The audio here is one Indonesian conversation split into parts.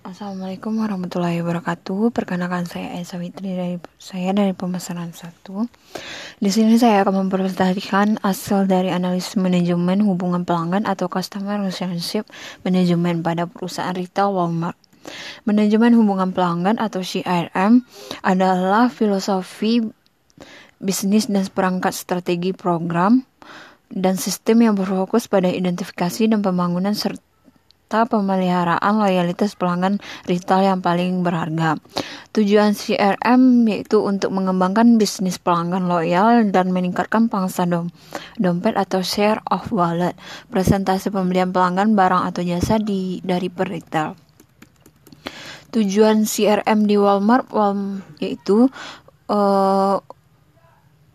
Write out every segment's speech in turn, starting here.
Assalamualaikum warahmatullahi wabarakatuh. Perkenalkan saya Esa Fitri dari saya dari pemesanan satu. Di sini saya akan mempresentasikan hasil dari analisis manajemen hubungan pelanggan atau customer relationship manajemen pada perusahaan retail Walmart. Manajemen hubungan pelanggan atau CRM adalah filosofi bisnis dan perangkat strategi program dan sistem yang berfokus pada identifikasi dan pembangunan serta serta pemeliharaan loyalitas pelanggan retail yang paling berharga. Tujuan CRM yaitu untuk mengembangkan bisnis pelanggan loyal dan meningkatkan pangsa dom dompet atau share of wallet, presentasi pembelian pelanggan barang atau jasa di dari per retail. Tujuan CRM di Walmart, Walmart yaitu uh,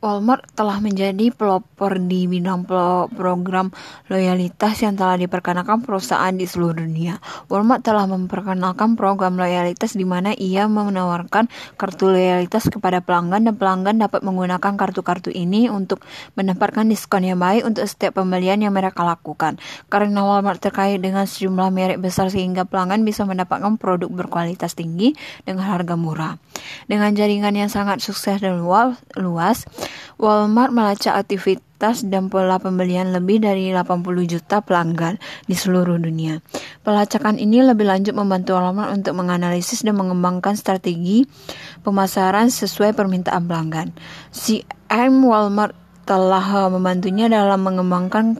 Walmart telah menjadi pelopor di bidang program loyalitas yang telah diperkenalkan perusahaan di seluruh dunia. Walmart telah memperkenalkan program loyalitas di mana ia menawarkan kartu loyalitas kepada pelanggan dan pelanggan dapat menggunakan kartu-kartu ini untuk mendapatkan diskon yang baik untuk setiap pembelian yang mereka lakukan. Karena Walmart terkait dengan sejumlah merek besar sehingga pelanggan bisa mendapatkan produk berkualitas tinggi dengan harga murah. Dengan jaringan yang sangat sukses dan luas, Walmart melacak aktivitas dan pola pembelian lebih dari 80 juta pelanggan di seluruh dunia. Pelacakan ini lebih lanjut membantu Walmart untuk menganalisis dan mengembangkan strategi pemasaran sesuai permintaan pelanggan. CM Walmart telah membantunya dalam mengembangkan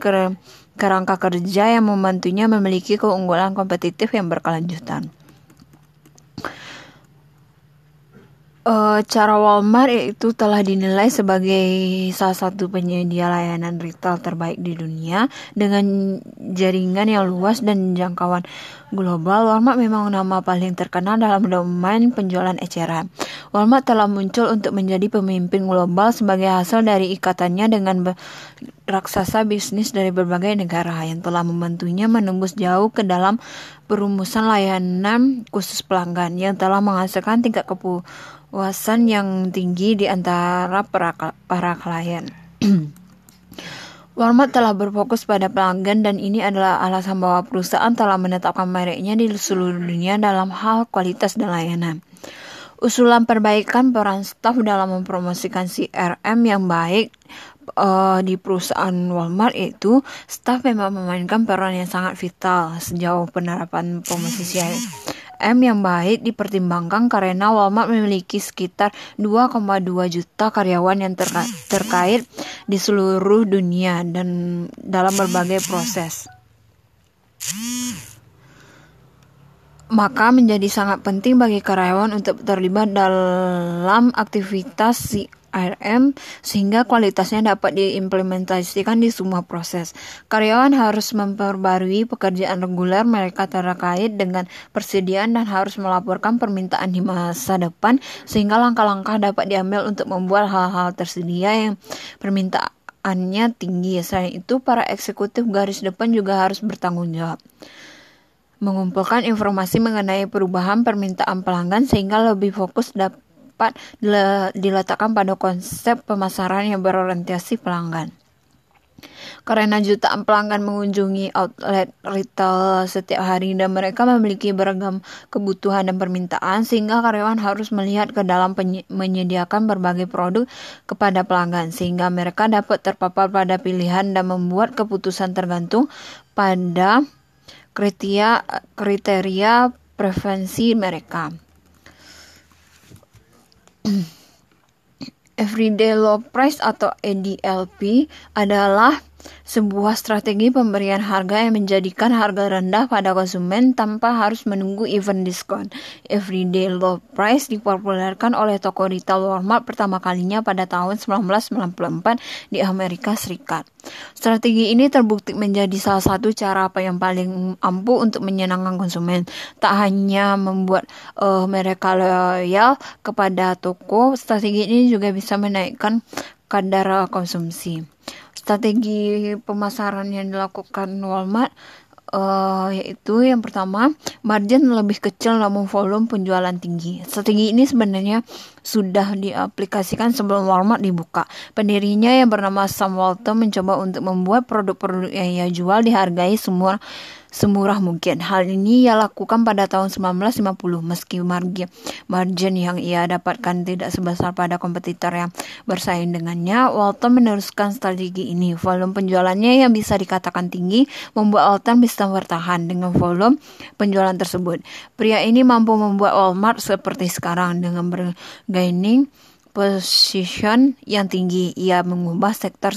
kerangka kerja yang membantunya memiliki keunggulan kompetitif yang berkelanjutan. Uh, cara Walmart itu telah dinilai sebagai salah satu penyedia layanan retail terbaik di dunia dengan jaringan yang luas dan jangkauan global. Walmart memang nama paling terkenal dalam domain penjualan eceran. Walmart telah muncul untuk menjadi pemimpin global sebagai hasil dari ikatannya dengan raksasa bisnis dari berbagai negara yang telah membantunya menembus jauh ke dalam perumusan layanan khusus pelanggan yang telah menghasilkan tingkat kepuasan yang tinggi di antara para, para klien. Walmart telah berfokus pada pelanggan dan ini adalah alasan bahwa perusahaan telah menetapkan mereknya di seluruh dunia dalam hal kualitas dan layanan. Usulan perbaikan peran staf dalam mempromosikan CRM yang baik uh, di perusahaan Walmart yaitu staf memang memainkan peran yang sangat vital sejauh penerapan promosi M yang baik dipertimbangkan karena Walmart memiliki sekitar 2,2 juta karyawan yang terka terkait di seluruh dunia dan dalam berbagai proses. Maka menjadi sangat penting bagi karyawan untuk terlibat dalam aktivitas ARM sehingga kualitasnya dapat diimplementasikan di semua proses. Karyawan harus memperbarui pekerjaan reguler mereka terkait dengan persediaan dan harus melaporkan permintaan di masa depan sehingga langkah-langkah dapat diambil untuk membuat hal-hal tersedia yang permintaannya tinggi. Selain itu, para eksekutif garis depan juga harus bertanggung jawab mengumpulkan informasi mengenai perubahan permintaan pelanggan sehingga lebih fokus dapat dapat diletakkan pada konsep pemasaran yang berorientasi pelanggan. Karena jutaan pelanggan mengunjungi outlet retail setiap hari dan mereka memiliki beragam kebutuhan dan permintaan sehingga karyawan harus melihat ke dalam menyediakan berbagai produk kepada pelanggan sehingga mereka dapat terpapar pada pilihan dan membuat keputusan tergantung pada kriteria kriteria preferensi mereka. Everyday Low Price atau EDLP adalah sebuah strategi pemberian harga yang menjadikan harga rendah pada konsumen tanpa harus menunggu event diskon. Everyday low price dipopulerkan oleh toko retail Walmart pertama kalinya pada tahun 1994 di Amerika Serikat. Strategi ini terbukti menjadi salah satu cara apa yang paling ampuh untuk menyenangkan konsumen. Tak hanya membuat uh, mereka loyal kepada toko, strategi ini juga bisa menaikkan kadar konsumsi strategi pemasaran yang dilakukan Walmart uh, yaitu yang pertama margin lebih kecil namun volume penjualan tinggi. Strategi ini sebenarnya sudah diaplikasikan sebelum Walmart dibuka. Pendirinya yang bernama Sam Walton mencoba untuk membuat produk-produk yang ia jual dihargai semua semurah mungkin. Hal ini ia lakukan pada tahun 1950 meski margin, margin yang ia dapatkan tidak sebesar pada kompetitor yang bersaing dengannya. Walton meneruskan strategi ini. Volume penjualannya yang bisa dikatakan tinggi membuat Walton bisa bertahan dengan volume penjualan tersebut. Pria ini mampu membuat Walmart seperti sekarang dengan bergaining position yang tinggi. Ia mengubah sektor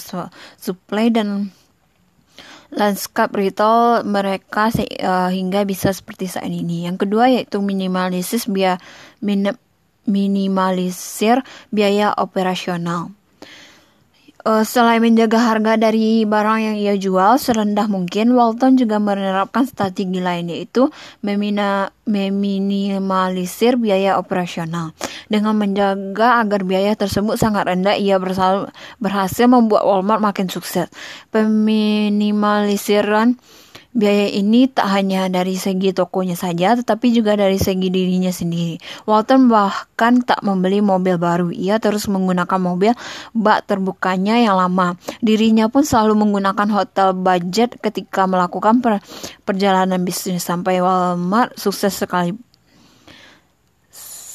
supply dan lanskap retail mereka uh, hingga bisa seperti saat ini. Yang kedua yaitu minimalisir biaya min, minimalisir biaya operasional. Uh, selain menjaga harga dari barang yang ia jual serendah mungkin, Walton juga menerapkan strategi lain yaitu memina, meminimalisir biaya operasional. Dengan menjaga agar biaya tersebut sangat rendah, ia berhasil membuat Walmart makin sukses. Peminimaliseran Biaya ini tak hanya dari segi tokonya saja, tetapi juga dari segi dirinya sendiri. Walton bahkan tak membeli mobil baru. Ia terus menggunakan mobil bak terbukanya yang lama. Dirinya pun selalu menggunakan hotel budget ketika melakukan per perjalanan bisnis sampai Walmart sukses sekali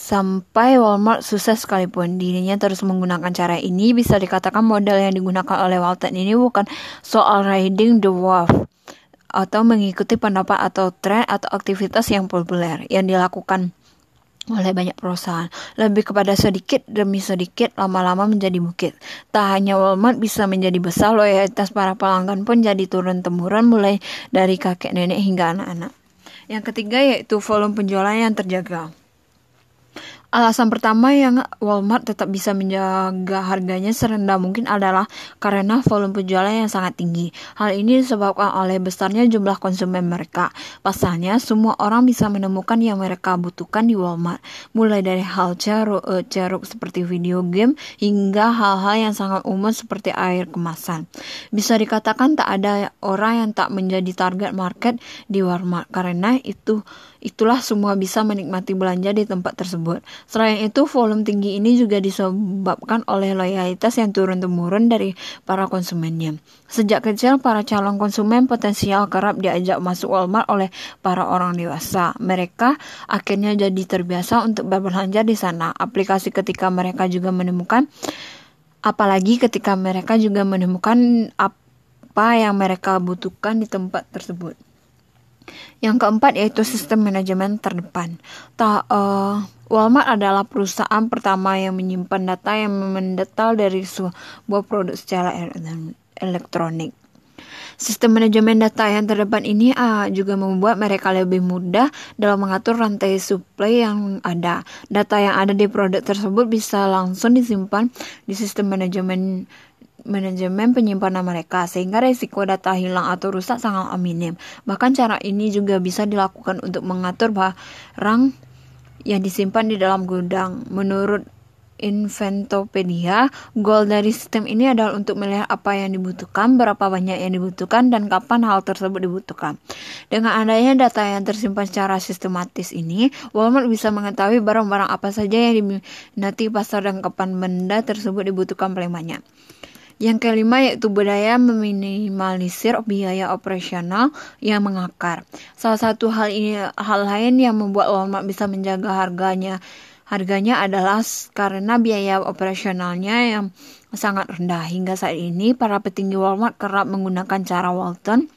Sampai Walmart sukses sekalipun, dirinya terus menggunakan cara ini. Bisa dikatakan model yang digunakan oleh Walton ini bukan soal riding the wave atau mengikuti pendapat atau tren atau aktivitas yang populer yang dilakukan oleh banyak perusahaan. Lebih kepada sedikit demi sedikit lama-lama menjadi bukit. Tak hanya Walmart bisa menjadi besar, loyalitas para pelanggan pun jadi turun-temurun mulai dari kakek nenek hingga anak-anak. Yang ketiga yaitu volume penjualan yang terjaga. Alasan pertama yang Walmart tetap bisa menjaga harganya serendah mungkin adalah karena volume penjualan yang sangat tinggi. Hal ini disebabkan oleh besarnya jumlah konsumen mereka. Pasalnya, semua orang bisa menemukan yang mereka butuhkan di Walmart, mulai dari hal ceruk, uh, ceruk seperti video game hingga hal-hal yang sangat umum seperti air kemasan. Bisa dikatakan tak ada orang yang tak menjadi target market di Walmart karena itu itulah semua bisa menikmati belanja di tempat tersebut. Selain itu, volume tinggi ini juga disebabkan oleh loyalitas yang turun-temurun dari para konsumennya. Sejak kecil, para calon konsumen potensial kerap diajak masuk Walmart oleh para orang dewasa. Mereka akhirnya jadi terbiasa untuk berbelanja di sana. Aplikasi ketika mereka juga menemukan apalagi ketika mereka juga menemukan apa yang mereka butuhkan di tempat tersebut. Yang keempat yaitu sistem manajemen terdepan. Ta, uh, Walmart adalah perusahaan pertama yang menyimpan data yang mendetail dari sebuah produk secara elektronik. Sistem manajemen data yang terdepan ini uh, juga membuat mereka lebih mudah dalam mengatur rantai supply yang ada. Data yang ada di produk tersebut bisa langsung disimpan di sistem manajemen manajemen penyimpanan mereka sehingga resiko data hilang atau rusak sangat minim. Bahkan cara ini juga bisa dilakukan untuk mengatur barang yang disimpan di dalam gudang. Menurut Inventopedia, goal dari sistem ini adalah untuk melihat apa yang dibutuhkan, berapa banyak yang dibutuhkan, dan kapan hal tersebut dibutuhkan. Dengan adanya data yang tersimpan secara sistematis ini, Walmart bisa mengetahui barang-barang apa saja yang diminati pasar dan kapan benda tersebut dibutuhkan paling banyak. Yang kelima yaitu budaya meminimalisir biaya operasional yang mengakar. Salah satu hal ini hal lain yang membuat Walmart bisa menjaga harganya harganya adalah karena biaya operasionalnya yang sangat rendah. Hingga saat ini para petinggi Walmart kerap menggunakan cara Walton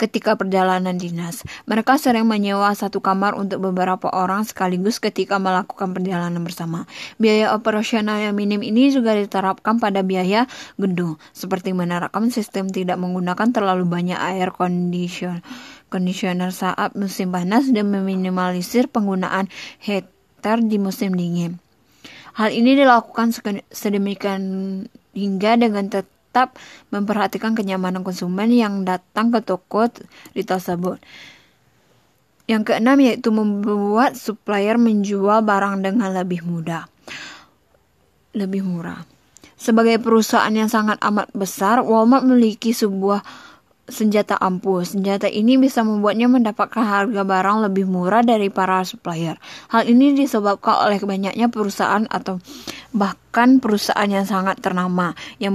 ketika perjalanan dinas. Mereka sering menyewa satu kamar untuk beberapa orang sekaligus ketika melakukan perjalanan bersama. Biaya operasional yang minim ini juga diterapkan pada biaya gedung, seperti menerapkan sistem tidak menggunakan terlalu banyak air condition conditioner saat musim panas dan meminimalisir penggunaan heater di musim dingin. Hal ini dilakukan sedemikian hingga dengan tetap tetap memperhatikan kenyamanan konsumen yang datang ke toko di tersebut. Yang keenam yaitu membuat supplier menjual barang dengan lebih mudah. Lebih murah. Sebagai perusahaan yang sangat amat besar, Walmart memiliki sebuah senjata ampuh. Senjata ini bisa membuatnya mendapatkan harga barang lebih murah dari para supplier. Hal ini disebabkan oleh banyaknya perusahaan atau bahkan perusahaan yang sangat ternama yang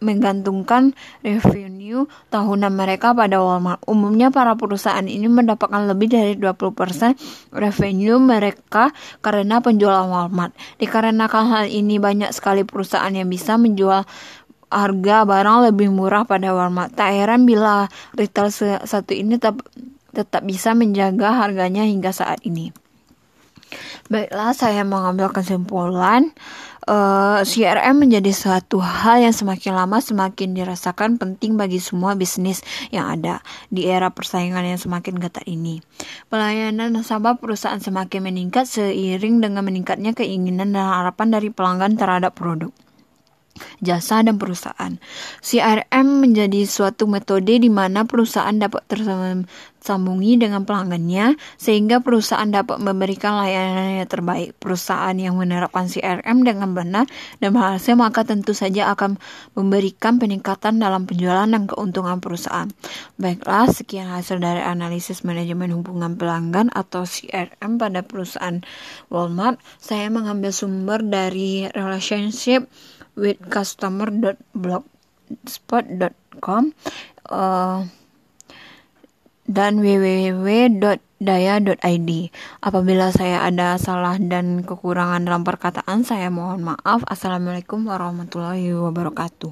menggantungkan revenue tahunan mereka pada Walmart. Umumnya para perusahaan ini mendapatkan lebih dari 20% revenue mereka karena penjualan Walmart. Dikarenakan hal ini banyak sekali perusahaan yang bisa menjual harga barang lebih murah pada Walmart. Tak heran bila retail satu ini tetap, tetap bisa menjaga harganya hingga saat ini. Baiklah, saya mengambil kesimpulan uh, eh, CRM menjadi suatu hal yang semakin lama semakin dirasakan penting bagi semua bisnis yang ada di era persaingan yang semakin ketat ini. Pelayanan nasabah perusahaan semakin meningkat seiring dengan meningkatnya keinginan dan harapan dari pelanggan terhadap produk jasa dan perusahaan. CRM menjadi suatu metode di mana perusahaan dapat tersambungi dengan pelanggannya sehingga perusahaan dapat memberikan layanan yang terbaik. Perusahaan yang menerapkan CRM dengan benar dan berhasil maka tentu saja akan memberikan peningkatan dalam penjualan dan keuntungan perusahaan. Baiklah, sekian hasil dari analisis manajemen hubungan pelanggan atau CRM pada perusahaan Walmart. Saya mengambil sumber dari relationship with customer.blogspot.com uh, dan www.daya.id. Apabila saya ada salah dan kekurangan dalam perkataan, saya mohon maaf. Assalamualaikum warahmatullahi wabarakatuh.